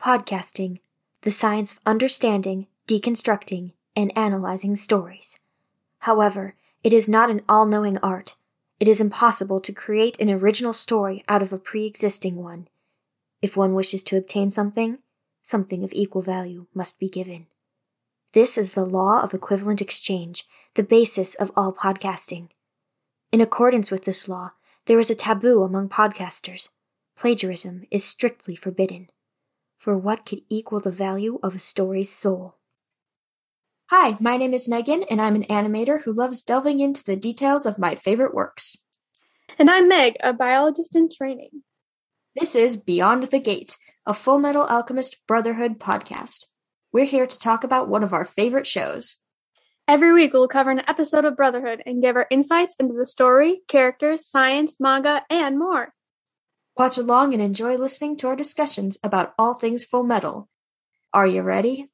Podcasting, the science of understanding, deconstructing, and analyzing stories. However, it is not an all knowing art. It is impossible to create an original story out of a pre existing one. If one wishes to obtain something, something of equal value must be given. This is the law of equivalent exchange, the basis of all podcasting. In accordance with this law, there is a taboo among podcasters. Plagiarism is strictly forbidden. For what could equal the value of a story's soul? Hi, my name is Megan, and I'm an animator who loves delving into the details of my favorite works. And I'm Meg, a biologist in training. This is Beyond the Gate, a Fullmetal Alchemist Brotherhood podcast. We're here to talk about one of our favorite shows. Every week, we'll cover an episode of Brotherhood and give our insights into the story, characters, science, manga, and more. Watch along and enjoy listening to our discussions about all things Fullmetal. Are you ready?